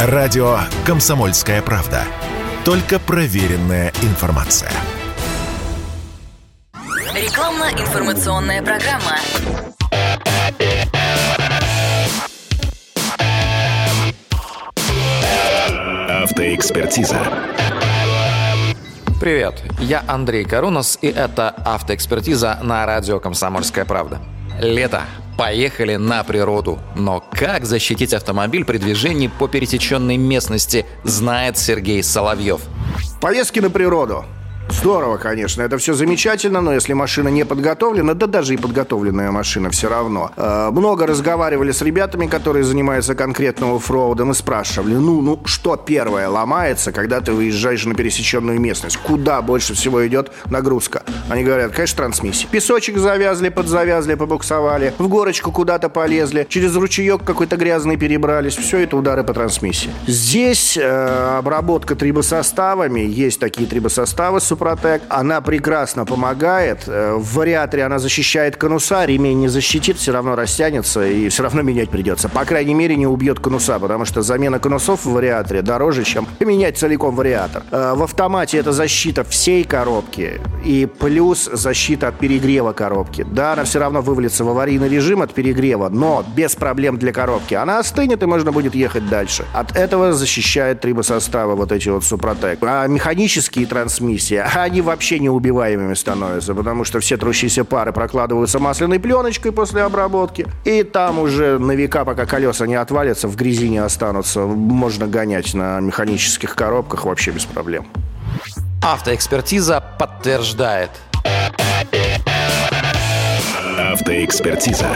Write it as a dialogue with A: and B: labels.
A: Радио «Комсомольская правда». Только проверенная информация.
B: Рекламно-информационная программа.
A: Автоэкспертиза.
C: Привет, я Андрей Карунос, и это «Автоэкспертиза» на радио «Комсомольская правда». Лето. Поехали на природу. Но как защитить автомобиль при движении по пересеченной местности, знает Сергей Соловьев.
D: Поездки на природу. Здорово, конечно, это все замечательно, но если машина не подготовлена, да даже и подготовленная машина все равно. Э, много разговаривали с ребятами, которые занимаются конкретным оффроудом и спрашивали, ну, ну, что первое ломается, когда ты выезжаешь на пересеченную местность? Куда больше всего идет нагрузка? Они говорят, конечно, трансмиссия. Песочек завязли, подзавязли, побуксовали, в горочку куда-то полезли, через ручеек какой-то грязный перебрались. Все это удары по трансмиссии. Здесь э, обработка трибосоставами, есть такие трибосоставы, Супротек. Она прекрасно помогает. Э, в вариаторе она защищает конуса, ремень не защитит, все равно растянется и все равно менять придется. По крайней мере, не убьет конуса, потому что замена конусов в вариаторе дороже, чем менять целиком вариатор. Э, в автомате это защита всей коробки и плюс защита от перегрева коробки. Да, она все равно вывалится в аварийный режим от перегрева, но без проблем для коробки. Она остынет и можно будет ехать дальше. От этого защищает трибосоставы вот эти вот Супротек. А механические трансмиссии, они вообще неубиваемыми становятся, потому что все трущиеся пары прокладываются масляной пленочкой после обработки, и там уже на века, пока колеса не отвалятся, в грязи не останутся, можно гонять на механических коробках вообще без проблем.
C: Автоэкспертиза подтверждает.
A: Автоэкспертиза.